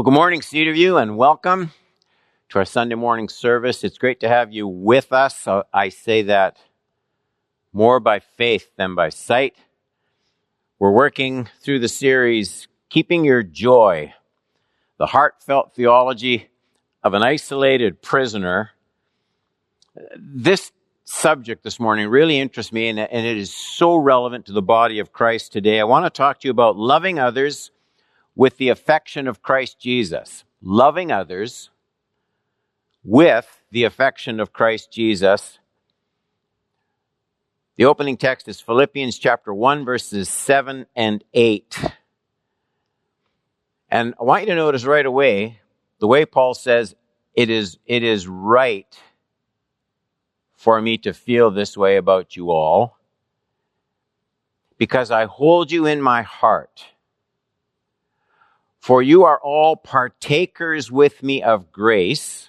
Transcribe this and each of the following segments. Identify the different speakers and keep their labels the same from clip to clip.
Speaker 1: Well, good morning, Cedarview, and welcome to our Sunday morning service. It's great to have you with us. I say that more by faith than by sight. We're working through the series, Keeping Your Joy, the heartfelt theology of an isolated prisoner. This subject this morning really interests me, and, and it is so relevant to the body of Christ today. I want to talk to you about loving others with the affection of Christ Jesus, loving others with the affection of Christ Jesus. The opening text is Philippians chapter 1 verses 7 and 8. And I want you to notice right away the way Paul says it is, it is right for me to feel this way about you all because I hold you in my heart for you are all partakers with me of grace,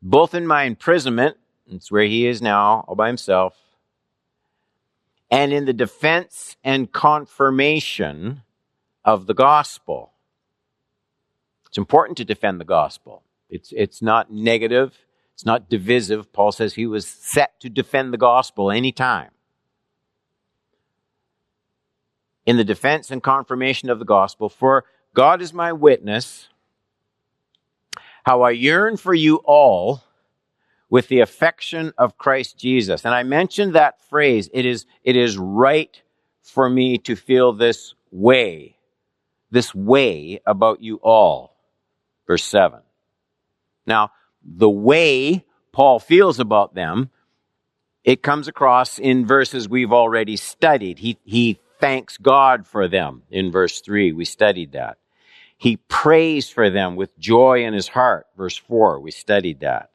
Speaker 1: both in my imprisonment, that's where he is now, all by himself, and in the defense and confirmation of the gospel. It's important to defend the gospel. It's, it's not negative. It's not divisive. Paul says he was set to defend the gospel anytime. In the defense and confirmation of the gospel. For God is my witness, how I yearn for you all with the affection of Christ Jesus. And I mentioned that phrase. It is, it is right for me to feel this way, this way about you all. Verse 7. Now, the way Paul feels about them, it comes across in verses we've already studied. He, he thanks God for them in verse 3. We studied that. He prays for them with joy in his heart. Verse 4. We studied that.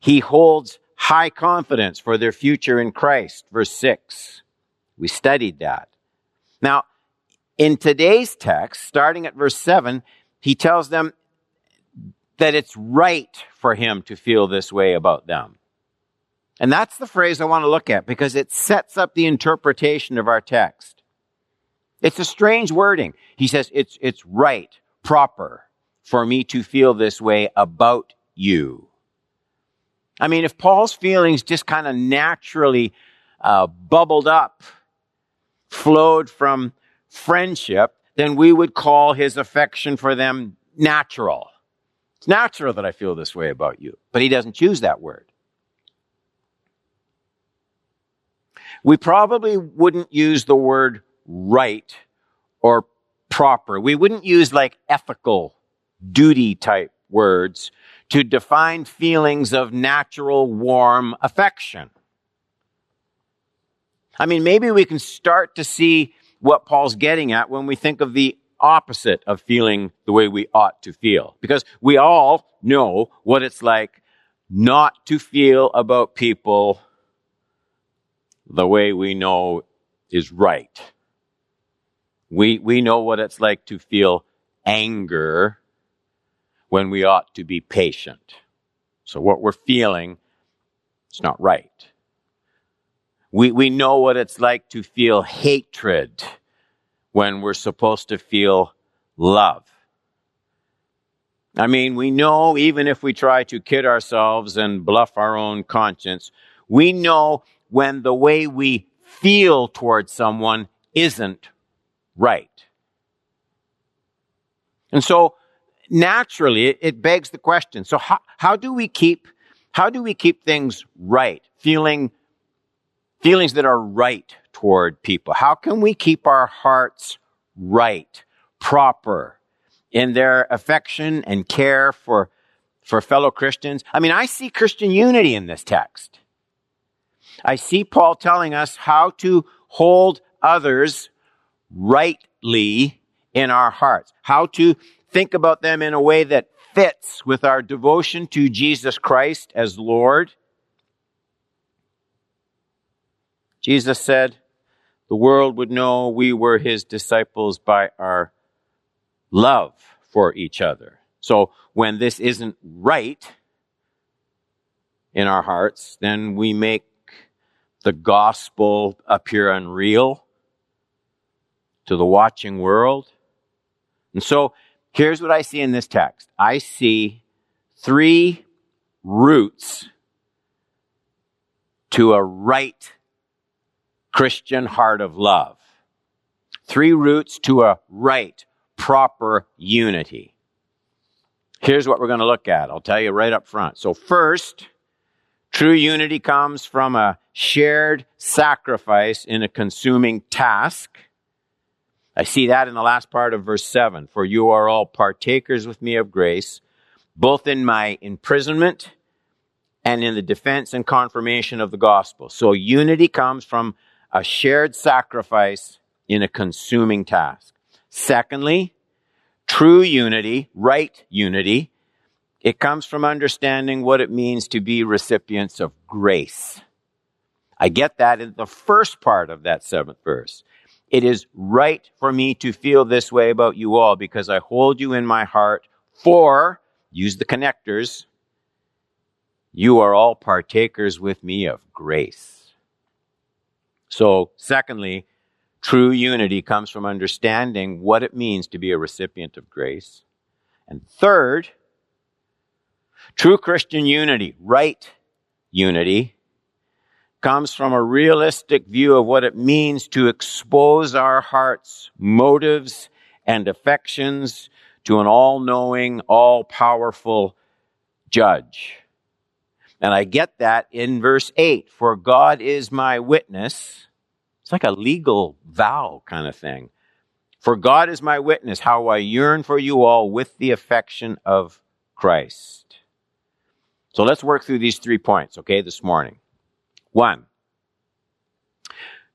Speaker 1: He holds high confidence for their future in Christ. Verse 6. We studied that. Now, in today's text, starting at verse 7, he tells them that it's right for him to feel this way about them. And that's the phrase I want to look at because it sets up the interpretation of our text. It's a strange wording. He says it's, it's right, proper for me to feel this way about you. I mean, if Paul's feelings just kind of naturally uh, bubbled up, flowed from friendship, then we would call his affection for them natural. It's natural that I feel this way about you. But he doesn't choose that word. We probably wouldn't use the word right or proper. We wouldn't use like ethical, duty type words to define feelings of natural, warm affection. I mean, maybe we can start to see what Paul's getting at when we think of the opposite of feeling the way we ought to feel. Because we all know what it's like not to feel about people the way we know is right. We, we know what it's like to feel anger when we ought to be patient. So what we're feeling is not right. We, we know what it's like to feel hatred when we're supposed to feel love. I mean, we know even if we try to kid ourselves and bluff our own conscience, we know when the way we feel towards someone isn't right. And so naturally it, begs the question. So how, how do we keep, how do we keep things right? Feeling, feelings that are right toward people. How can we keep our hearts right, proper in their affection and care for, for fellow Christians? I mean, I see Christian unity in this text. I see Paul telling us how to hold others rightly in our hearts, how to think about them in a way that fits with our devotion to Jesus Christ as Lord. Jesus said, the world would know we were his disciples by our love for each other. So when this isn't right in our hearts, then we make the gospel appear unreal to the watching world. And so here's what I see in this text. I see three roots to a right Christian heart of love. Three roots to a right, proper unity. Here's what we're going to look at. I'll tell you right up front. So first, true unity comes from a shared sacrifice in a consuming task. I see that in the last part of verse 7. For you are all partakers with me of grace, both in my imprisonment and in the defense and confirmation of the gospel. So unity comes from a shared sacrifice in a consuming task. Secondly, true unity, right unity, it comes from understanding what it means to be recipients of grace. I get that in the first part of that seventh verse. It is right for me to feel this way about you all because I hold you in my heart for, use the connectors, you are all partakers with me of grace. So, secondly, true unity comes from understanding what it means to be a recipient of grace. And third, true Christian unity, right unity, comes from a realistic view of what it means to expose our hearts, motives, and affections to an all knowing, all powerful judge. And I get that in verse 8 For God is my witness. It's like a legal vow kind of thing. For God is my witness, how I yearn for you all with the affection of Christ. So let's work through these three points, okay, this morning. One,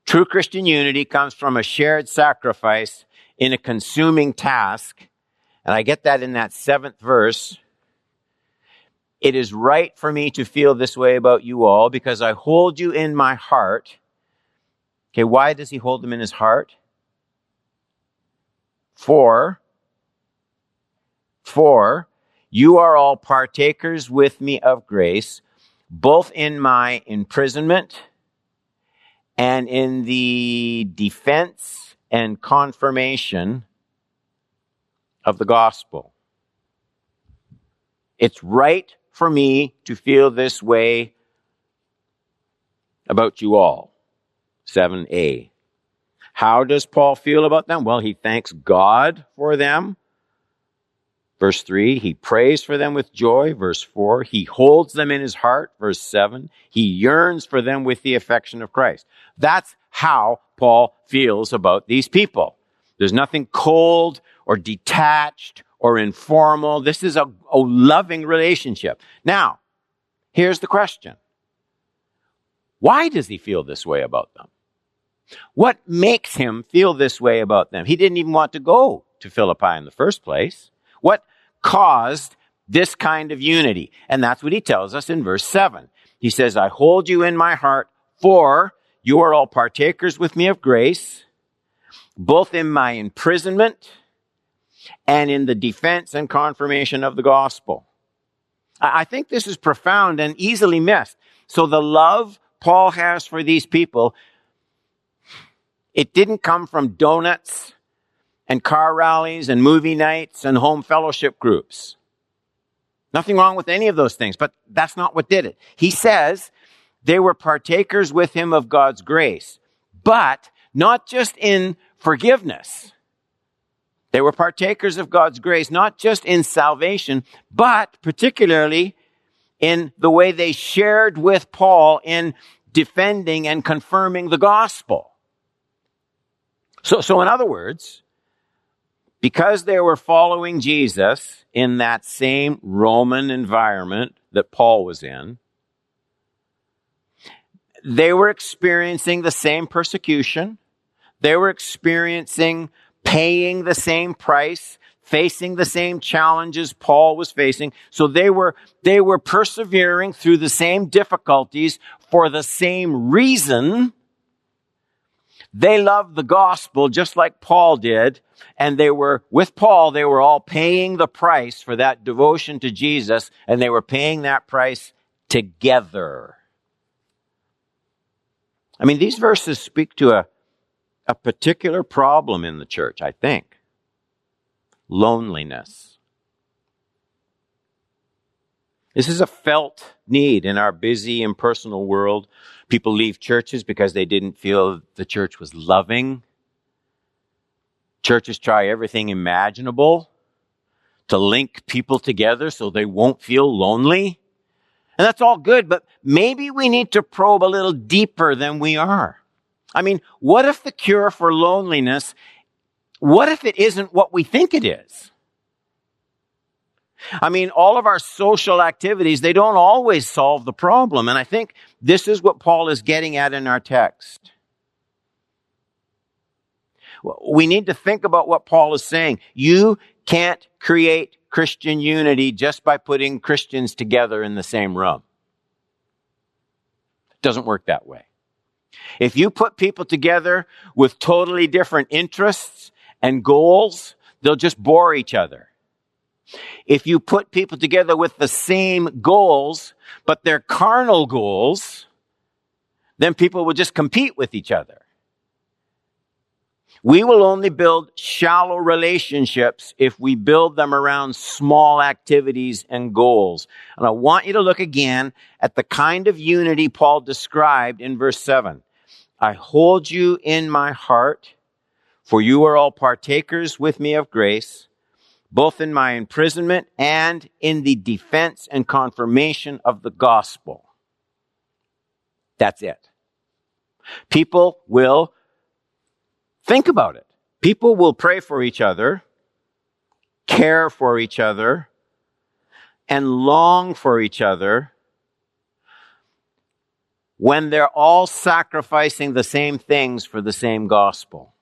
Speaker 1: true Christian unity comes from a shared sacrifice in a consuming task. And I get that in that seventh verse. It is right for me to feel this way about you all because I hold you in my heart. Okay, why does he hold them in his heart? For, for you are all partakers with me of grace, both in my imprisonment and in the defense and confirmation of the gospel. It's right for me to feel this way about you all. 7a. How does Paul feel about them? Well, he thanks God for them Verse 3, he prays for them with joy. Verse 4, he holds them in his heart. Verse 7, he yearns for them with the affection of Christ. That's how Paul feels about these people. There's nothing cold or detached or informal. This is a, a loving relationship. Now, here's the question. Why does he feel this way about them? What makes him feel this way about them? He didn't even want to go to Philippi in the first place. What caused this kind of unity? And that's what he tells us in verse 7. He says, I hold you in my heart, for you are all partakers with me of grace, both in my imprisonment and in the defense and confirmation of the gospel. I think this is profound and easily missed. So the love Paul has for these people, it didn't come from donuts and car rallies and movie nights and home fellowship groups. Nothing wrong with any of those things, but that's not what did it. He says they were partakers with him of God's grace, but not just in forgiveness. They were partakers of God's grace, not just in salvation, but particularly in the way they shared with Paul in defending and confirming the gospel. So, so in other words, because they were following Jesus in that same Roman environment that Paul was in, they were experiencing the same persecution. They were experiencing paying the same price, facing the same challenges Paul was facing. So they were, they were persevering through the same difficulties for the same reason they loved the gospel just like Paul did. And they were, with Paul, they were all paying the price for that devotion to Jesus, and they were paying that price together. I mean, these verses speak to a, a particular problem in the church, I think. loneliness. This is a felt need in our busy and personal world. People leave churches because they didn't feel the church was loving. Churches try everything imaginable to link people together so they won't feel lonely. And that's all good, but maybe we need to probe a little deeper than we are. I mean, what if the cure for loneliness, what if it isn't what we think it is? I mean, all of our social activities, they don't always solve the problem. And I think this is what Paul is getting at in our text. We need to think about what Paul is saying. You can't create Christian unity just by putting Christians together in the same room. It doesn't work that way. If you put people together with totally different interests and goals, they'll just bore each other. If you put people together with the same goals, but they're carnal goals, then people will just compete with each other. We will only build shallow relationships if we build them around small activities and goals. And I want you to look again at the kind of unity Paul described in verse 7. I hold you in my heart, for you are all partakers with me of grace, both in my imprisonment and in the defense and confirmation of the gospel. That's it. People will Think about it. People will pray for each other, care for each other, and long for each other when they're all sacrificing the same things for the same gospel.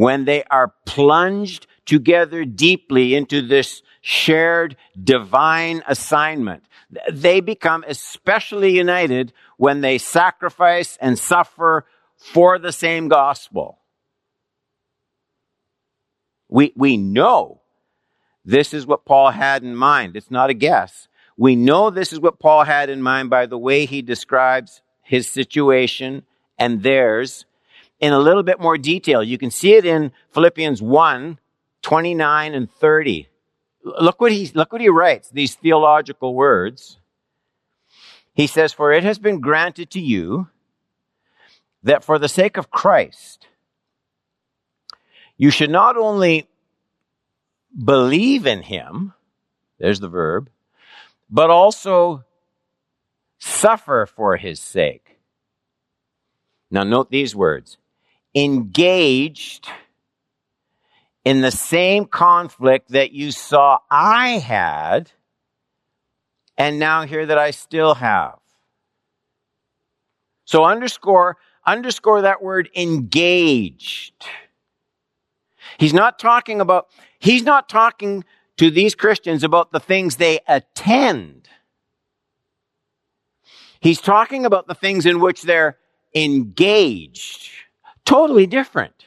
Speaker 1: When they are plunged together deeply into this shared divine assignment, they become especially united when they sacrifice and suffer for the same gospel. We, we know this is what Paul had in mind. It's not a guess. We know this is what Paul had in mind by the way he describes his situation and theirs in a little bit more detail. You can see it in Philippians 1, 29 and 30. Look what he, look what he writes, these theological words. He says, For it has been granted to you that for the sake of Christ, you should not only believe in him, there's the verb, but also suffer for his sake. Now note these words. Engaged in the same conflict that you saw I had and now hear that I still have. So underscore underscore that word engaged. He's not talking about, he's not talking to these Christians about the things they attend. He's talking about the things in which they're engaged. Totally different.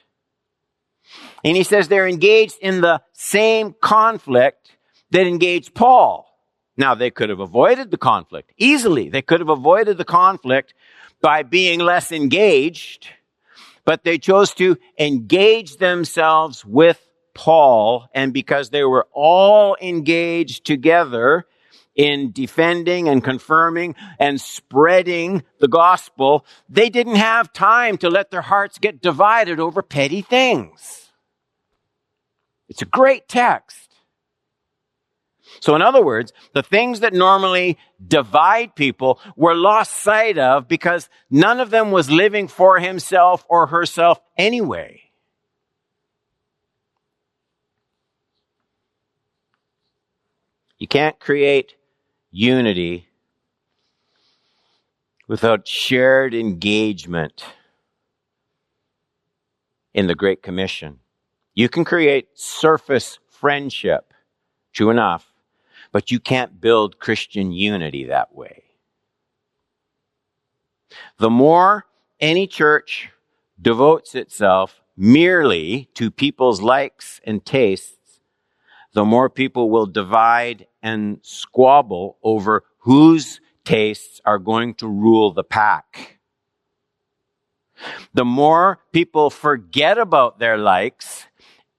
Speaker 1: And he says they're engaged in the same conflict that engaged Paul. Now, they could have avoided the conflict easily. They could have avoided the conflict by being less engaged, but they chose to engage themselves with Paul. And because they were all engaged together in defending and confirming and spreading the gospel, they didn't have time to let their hearts get divided over petty things. It's a great text. So in other words, the things that normally divide people were lost sight of because none of them was living for himself or herself anyway. You can't create unity without shared engagement in the Great Commission. You can create surface friendship, true enough, but you can't build Christian unity that way. The more any church devotes itself merely to people's likes and tastes, the more people will divide and squabble over whose tastes are going to rule the pack. The more people forget about their likes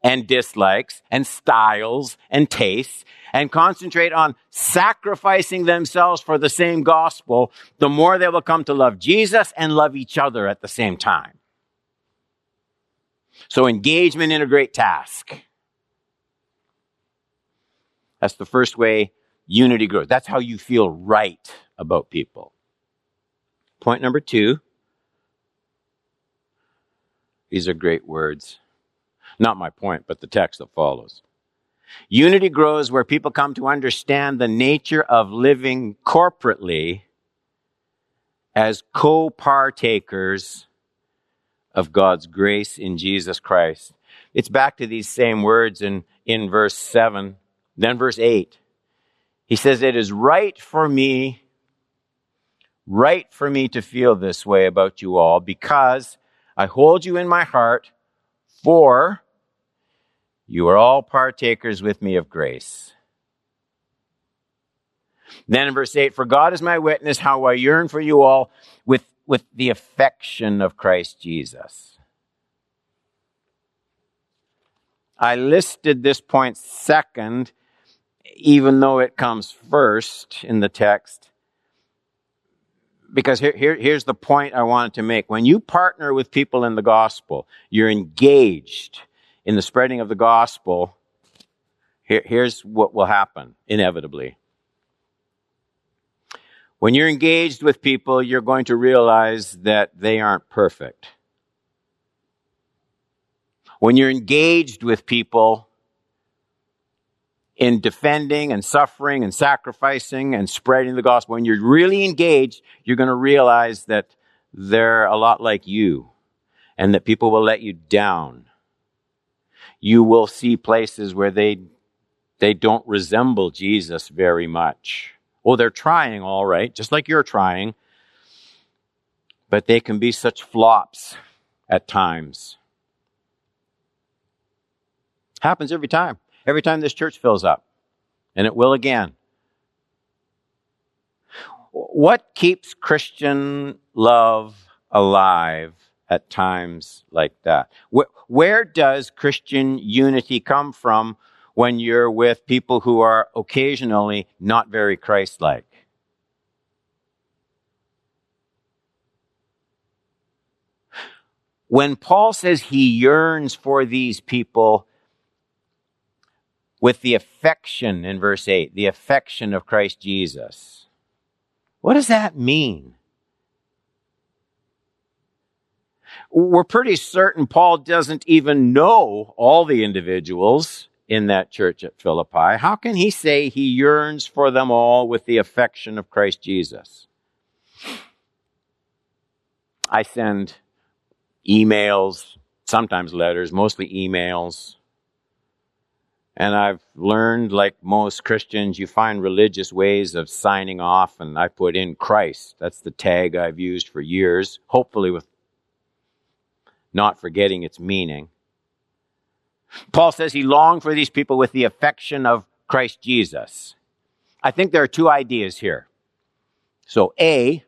Speaker 1: and dislikes and styles and tastes and concentrate on sacrificing themselves for the same gospel, the more they will come to love Jesus and love each other at the same time. So engagement in a great task. That's the first way unity grows. That's how you feel right about people. Point number two. These are great words. Not my point, but the text that follows. Unity grows where people come to understand the nature of living corporately as co partakers of God's grace in Jesus Christ. It's back to these same words in, in verse 7, then verse 8. He says, It is right for me, right for me to feel this way about you all because I hold you in my heart, for you are all partakers with me of grace. Then in verse 8, for God is my witness how I yearn for you all with, with the affection of Christ Jesus. I listed this point second, even though it comes first in the text, because here, here, here's the point I wanted to make. When you partner with people in the gospel, you're engaged in the spreading of the gospel, here, here's what will happen inevitably. When you're engaged with people, you're going to realize that they aren't perfect. When you're engaged with people in defending and suffering and sacrificing and spreading the gospel, when you're really engaged, you're going to realize that they're a lot like you and that people will let you down you will see places where they, they don't resemble Jesus very much. Oh, they're trying all right, just like you're trying, but they can be such flops at times. Happens every time. Every time this church fills up. And it will again. What keeps Christian love alive at times like that. Where, where does Christian unity come from when you're with people who are occasionally not very Christ like? When Paul says he yearns for these people with the affection in verse 8, the affection of Christ Jesus, what does that mean? we're pretty certain Paul doesn't even know all the individuals in that church at Philippi. How can he say he yearns for them all with the affection of Christ Jesus? I send emails, sometimes letters, mostly emails. And I've learned, like most Christians, you find religious ways of signing off, and I put in Christ. That's the tag I've used for years, hopefully with not forgetting its meaning. Paul says he longed for these people with the affection of Christ Jesus. I think there are two ideas here. So, A,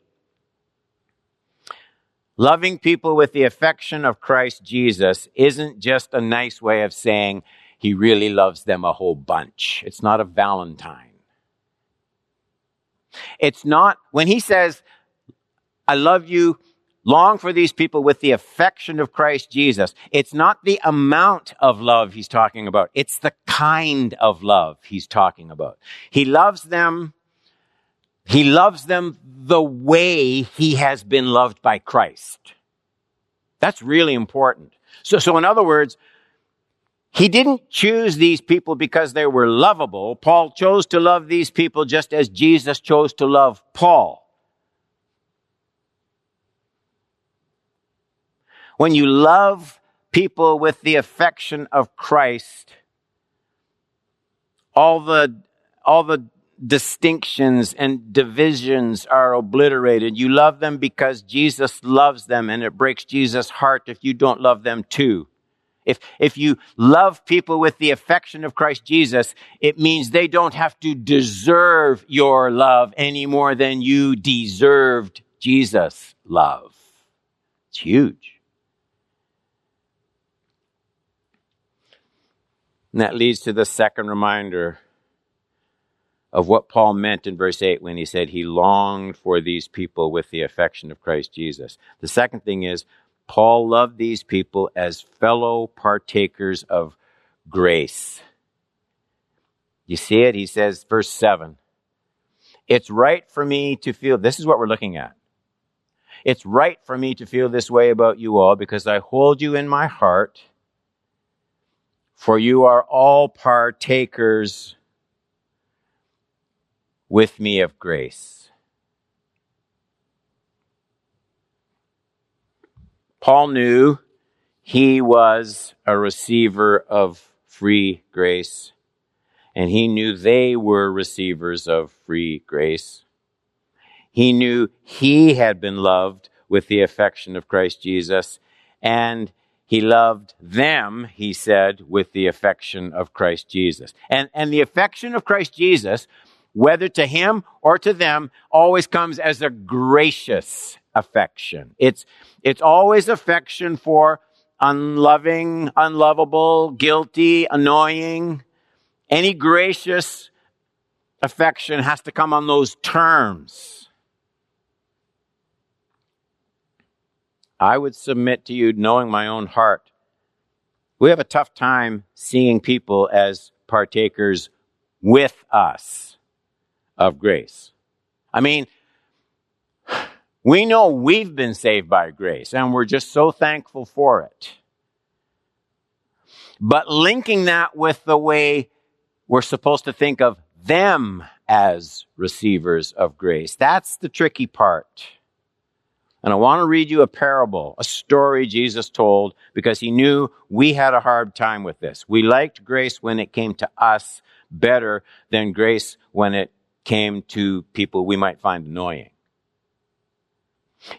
Speaker 1: loving people with the affection of Christ Jesus isn't just a nice way of saying he really loves them a whole bunch. It's not a Valentine. It's not, when he says, I love you Long for these people with the affection of Christ Jesus. It's not the amount of love he's talking about. It's the kind of love he's talking about. He loves them. He loves them the way he has been loved by Christ. That's really important. So, so in other words, he didn't choose these people because they were lovable. Paul chose to love these people just as Jesus chose to love Paul. When you love people with the affection of Christ, all the, all the distinctions and divisions are obliterated. You love them because Jesus loves them and it breaks Jesus' heart if you don't love them too. If, if you love people with the affection of Christ Jesus, it means they don't have to deserve your love any more than you deserved Jesus' love. It's huge. And that leads to the second reminder of what Paul meant in verse 8 when he said he longed for these people with the affection of Christ Jesus. The second thing is, Paul loved these people as fellow partakers of grace. You see it? He says, verse 7 It's right for me to feel, this is what we're looking at. It's right for me to feel this way about you all because I hold you in my heart, for you are all partakers with me of grace. Paul knew he was a receiver of free grace, and he knew they were receivers of free grace. He knew he had been loved with the affection of Christ Jesus, and he loved them, he said, with the affection of Christ Jesus. And, and the affection of Christ Jesus, whether to him or to them, always comes as a gracious affection. It's, it's always affection for unloving, unlovable, guilty, annoying. Any gracious affection has to come on those terms. I would submit to you, knowing my own heart, we have a tough time seeing people as partakers with us of grace. I mean, we know we've been saved by grace and we're just so thankful for it. But linking that with the way we're supposed to think of them as receivers of grace, that's the tricky part. And I want to read you a parable, a story Jesus told, because he knew we had a hard time with this. We liked grace when it came to us better than grace when it came to people we might find annoying.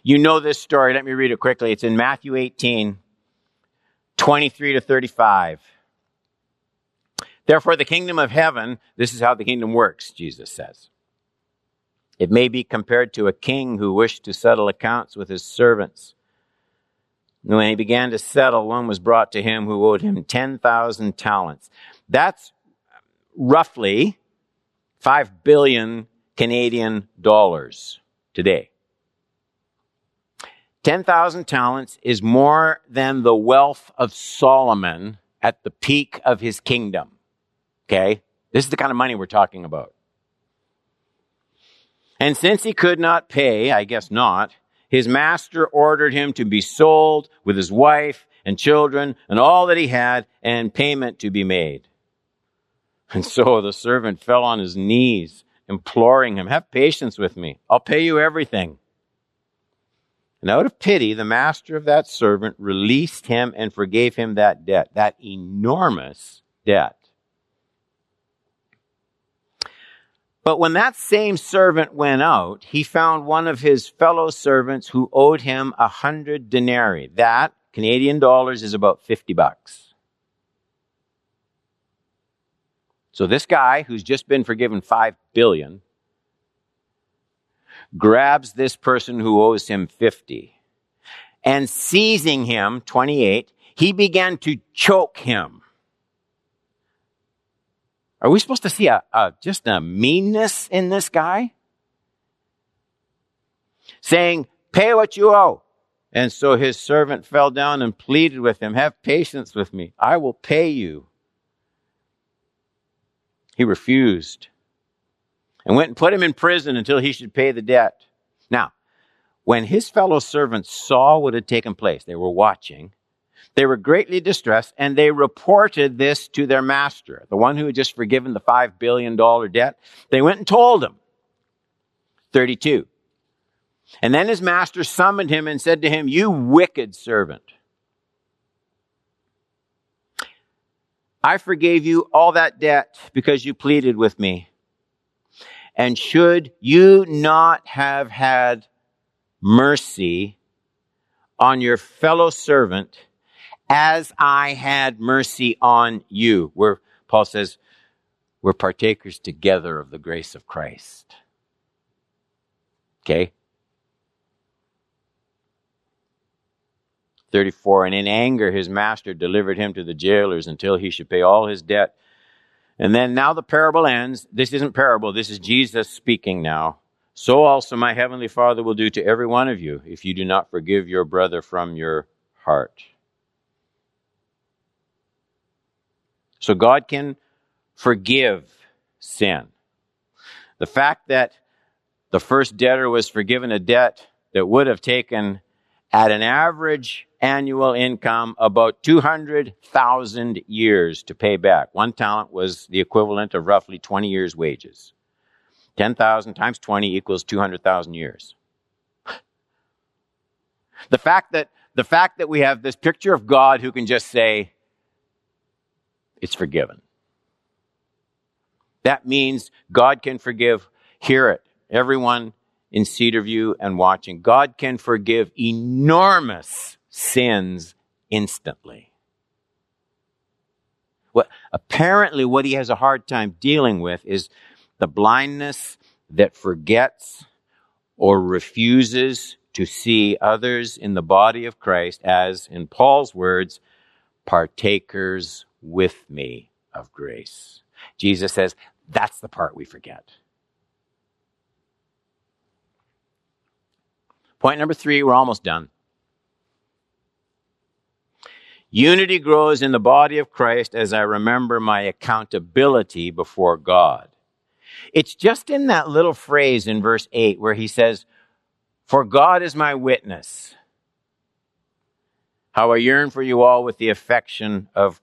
Speaker 1: You know this story. Let me read it quickly. It's in Matthew 18, 23 to 35. Therefore, the kingdom of heaven, this is how the kingdom works, Jesus says. It may be compared to a king who wished to settle accounts with his servants. And when he began to settle, one was brought to him who owed him 10,000 talents. That's roughly 5 billion Canadian dollars today. 10,000 talents is more than the wealth of Solomon at the peak of his kingdom. Okay? This is the kind of money we're talking about. And since he could not pay, I guess not, his master ordered him to be sold with his wife and children and all that he had and payment to be made. And so the servant fell on his knees, imploring him, Have patience with me. I'll pay you everything. And out of pity, the master of that servant released him and forgave him that debt, that enormous debt. But when that same servant went out, he found one of his fellow servants who owed him a hundred denarii. That, Canadian dollars, is about 50 bucks. So this guy, who's just been forgiven 5 billion, grabs this person who owes him 50 and seizing him, 28, he began to choke him are we supposed to see a, a, just a meanness in this guy? Saying, pay what you owe. And so his servant fell down and pleaded with him, have patience with me. I will pay you. He refused and went and put him in prison until he should pay the debt. Now, when his fellow servants saw what had taken place, they were watching, they were greatly distressed and they reported this to their master, the one who had just forgiven the $5 billion debt. They went and told him. 32. And then his master summoned him and said to him, You wicked servant. I forgave you all that debt because you pleaded with me. And should you not have had mercy on your fellow servant as I had mercy on you. Where Paul says, we're partakers together of the grace of Christ. Okay? 34. And in anger, his master delivered him to the jailers until he should pay all his debt. And then now the parable ends. This isn't parable. This is Jesus speaking now. So also my heavenly Father will do to every one of you if you do not forgive your brother from your heart. So God can forgive sin. The fact that the first debtor was forgiven a debt that would have taken at an average annual income about 200,000 years to pay back. One talent was the equivalent of roughly 20 years' wages. 10,000 times 20 equals 200,000 years. The fact that the fact that we have this picture of God who can just say, it's forgiven. That means God can forgive. Hear it. Everyone in Cedarview and watching. God can forgive enormous sins instantly. What, apparently, what he has a hard time dealing with is the blindness that forgets or refuses to see others in the body of Christ as, in Paul's words, partakers with me of grace. Jesus says that's the part we forget. Point number three, we're almost done. Unity grows in the body of Christ as I remember my accountability before God. It's just in that little phrase in verse 8 where he says, For God is my witness. How I yearn for you all with the affection of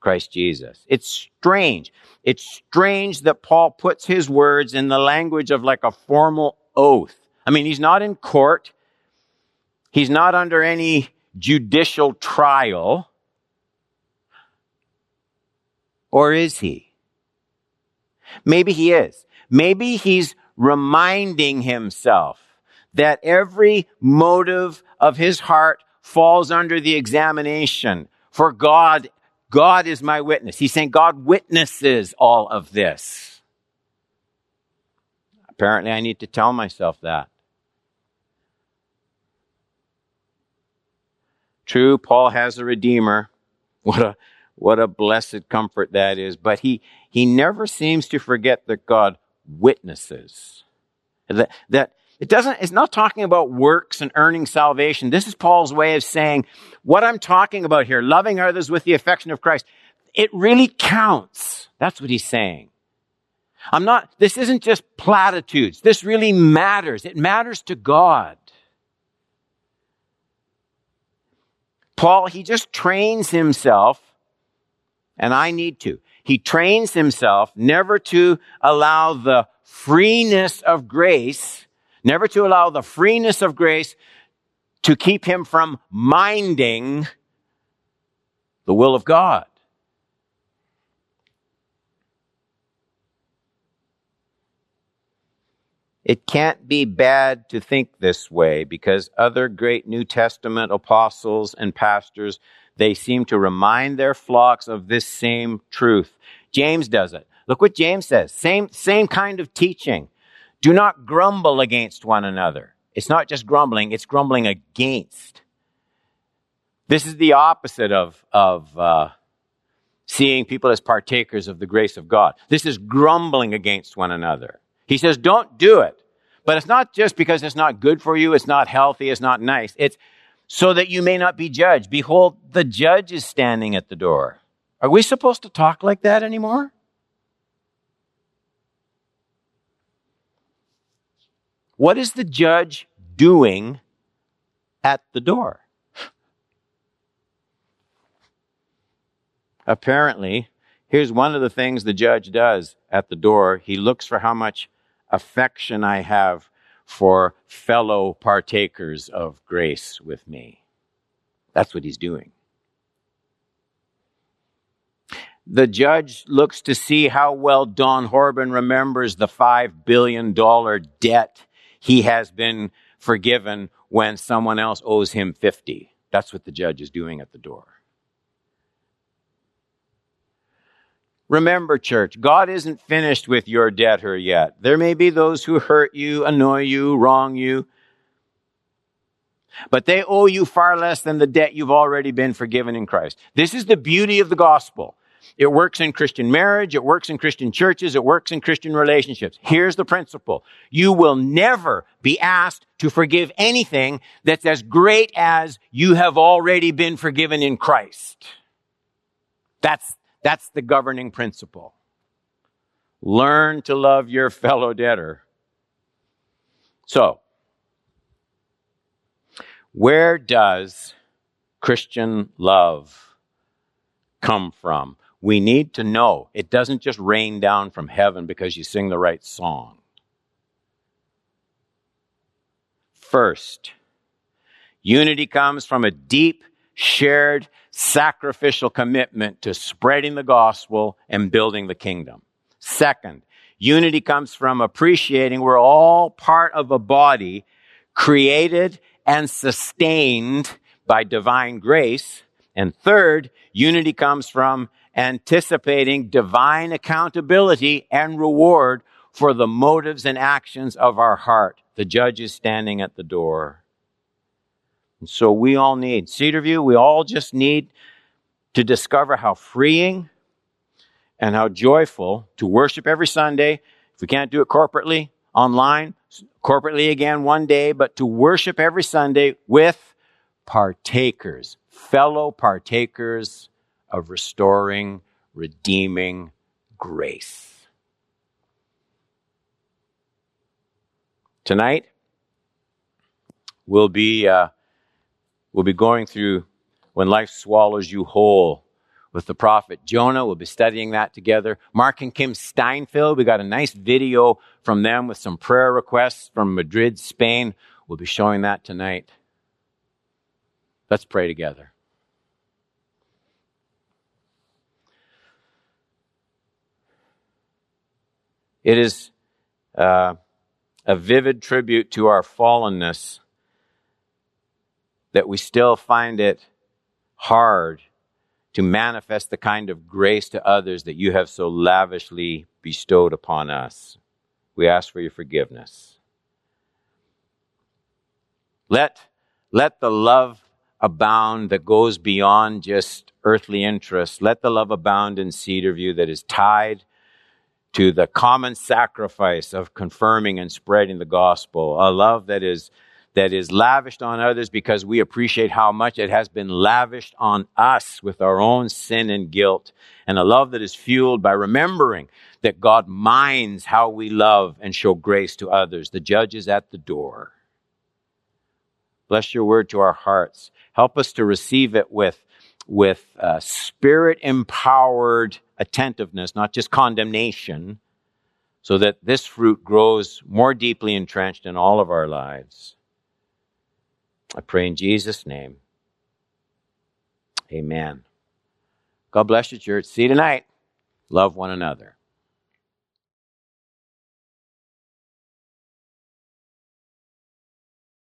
Speaker 1: Christ Jesus. It's strange. It's strange that Paul puts his words in the language of like a formal oath. I mean, he's not in court. He's not under any judicial trial. Or is he? Maybe he is. Maybe he's reminding himself that every motive of his heart falls under the examination. For God, God is my witness. He's saying God witnesses all of this. Apparently, I need to tell myself that. True, Paul has a redeemer. What a, what a blessed comfort that is. But he, he never seems to forget that God witnesses. That, that it doesn't, it's not talking about works and earning salvation. This is Paul's way of saying what I'm talking about here, loving others with the affection of Christ. It really counts. That's what he's saying. I'm not, this isn't just platitudes. This really matters. It matters to God. Paul, he just trains himself, and I need to. He trains himself never to allow the freeness of grace, never to allow the freeness of grace to keep him from minding the will of God. It can't be bad to think this way because other great New Testament apostles and pastors, they seem to remind their flocks of this same truth. James does it. Look what James says. Same, same kind of teaching. Do not grumble against one another. It's not just grumbling, it's grumbling against. This is the opposite of, of uh, seeing people as partakers of the grace of God. This is grumbling against one another. He says, don't do it. But it's not just because it's not good for you, it's not healthy, it's not nice. It's so that you may not be judged. Behold, the judge is standing at the door. Are we supposed to talk like that anymore? What is the judge doing at the door? Apparently, here's one of the things the judge does at the door. He looks for how much affection I have for fellow partakers of grace with me. That's what he's doing. The judge looks to see how well Don Horban remembers the $5 billion debt he has been forgiven when someone else owes him 50. That's what the judge is doing at the door. Remember, church, God isn't finished with your debtor yet. There may be those who hurt you, annoy you, wrong you. but they owe you far less than the debt you've already been forgiven in Christ. This is the beauty of the gospel. It works in Christian marriage. It works in Christian churches. It works in Christian relationships. Here's the principle. You will never be asked to forgive anything that's as great as you have already been forgiven in Christ. That's, that's the governing principle. Learn to love your fellow debtor. So, where does Christian love come from? We need to know it doesn't just rain down from heaven because you sing the right song. First, unity comes from a deep, shared, sacrificial commitment to spreading the gospel and building the kingdom. Second, unity comes from appreciating we're all part of a body created and sustained by divine grace. And third, unity comes from anticipating divine accountability and reward for the motives and actions of our heart. The judge is standing at the door. And so we all need, Cedarview, we all just need to discover how freeing and how joyful to worship every Sunday. If we can't do it corporately, online, corporately again one day, but to worship every Sunday with partakers, fellow partakers of restoring, redeeming grace. Tonight, we'll be, uh, we'll be going through When Life Swallows You Whole with the prophet Jonah. We'll be studying that together. Mark and Kim Steinfeld, we got a nice video from them with some prayer requests from Madrid, Spain. We'll be showing that tonight. Let's pray together. It is uh, a vivid tribute to our fallenness that we still find it hard to manifest the kind of grace to others that you have so lavishly bestowed upon us. We ask for your forgiveness. Let, let the love abound that goes beyond just earthly interests. Let the love abound in Cedarview that is tied to the common sacrifice of confirming and spreading the gospel. A love that is that is lavished on others because we appreciate how much it has been lavished on us with our own sin and guilt. And a love that is fueled by remembering that God minds how we love and show grace to others. The judge is at the door. Bless your word to our hearts. Help us to receive it with, with uh, spirit empowered attentiveness, not just condemnation, so that this fruit grows more deeply entrenched in all of our lives. I pray in Jesus' name. Amen. God bless you, church. See you tonight. Love one another.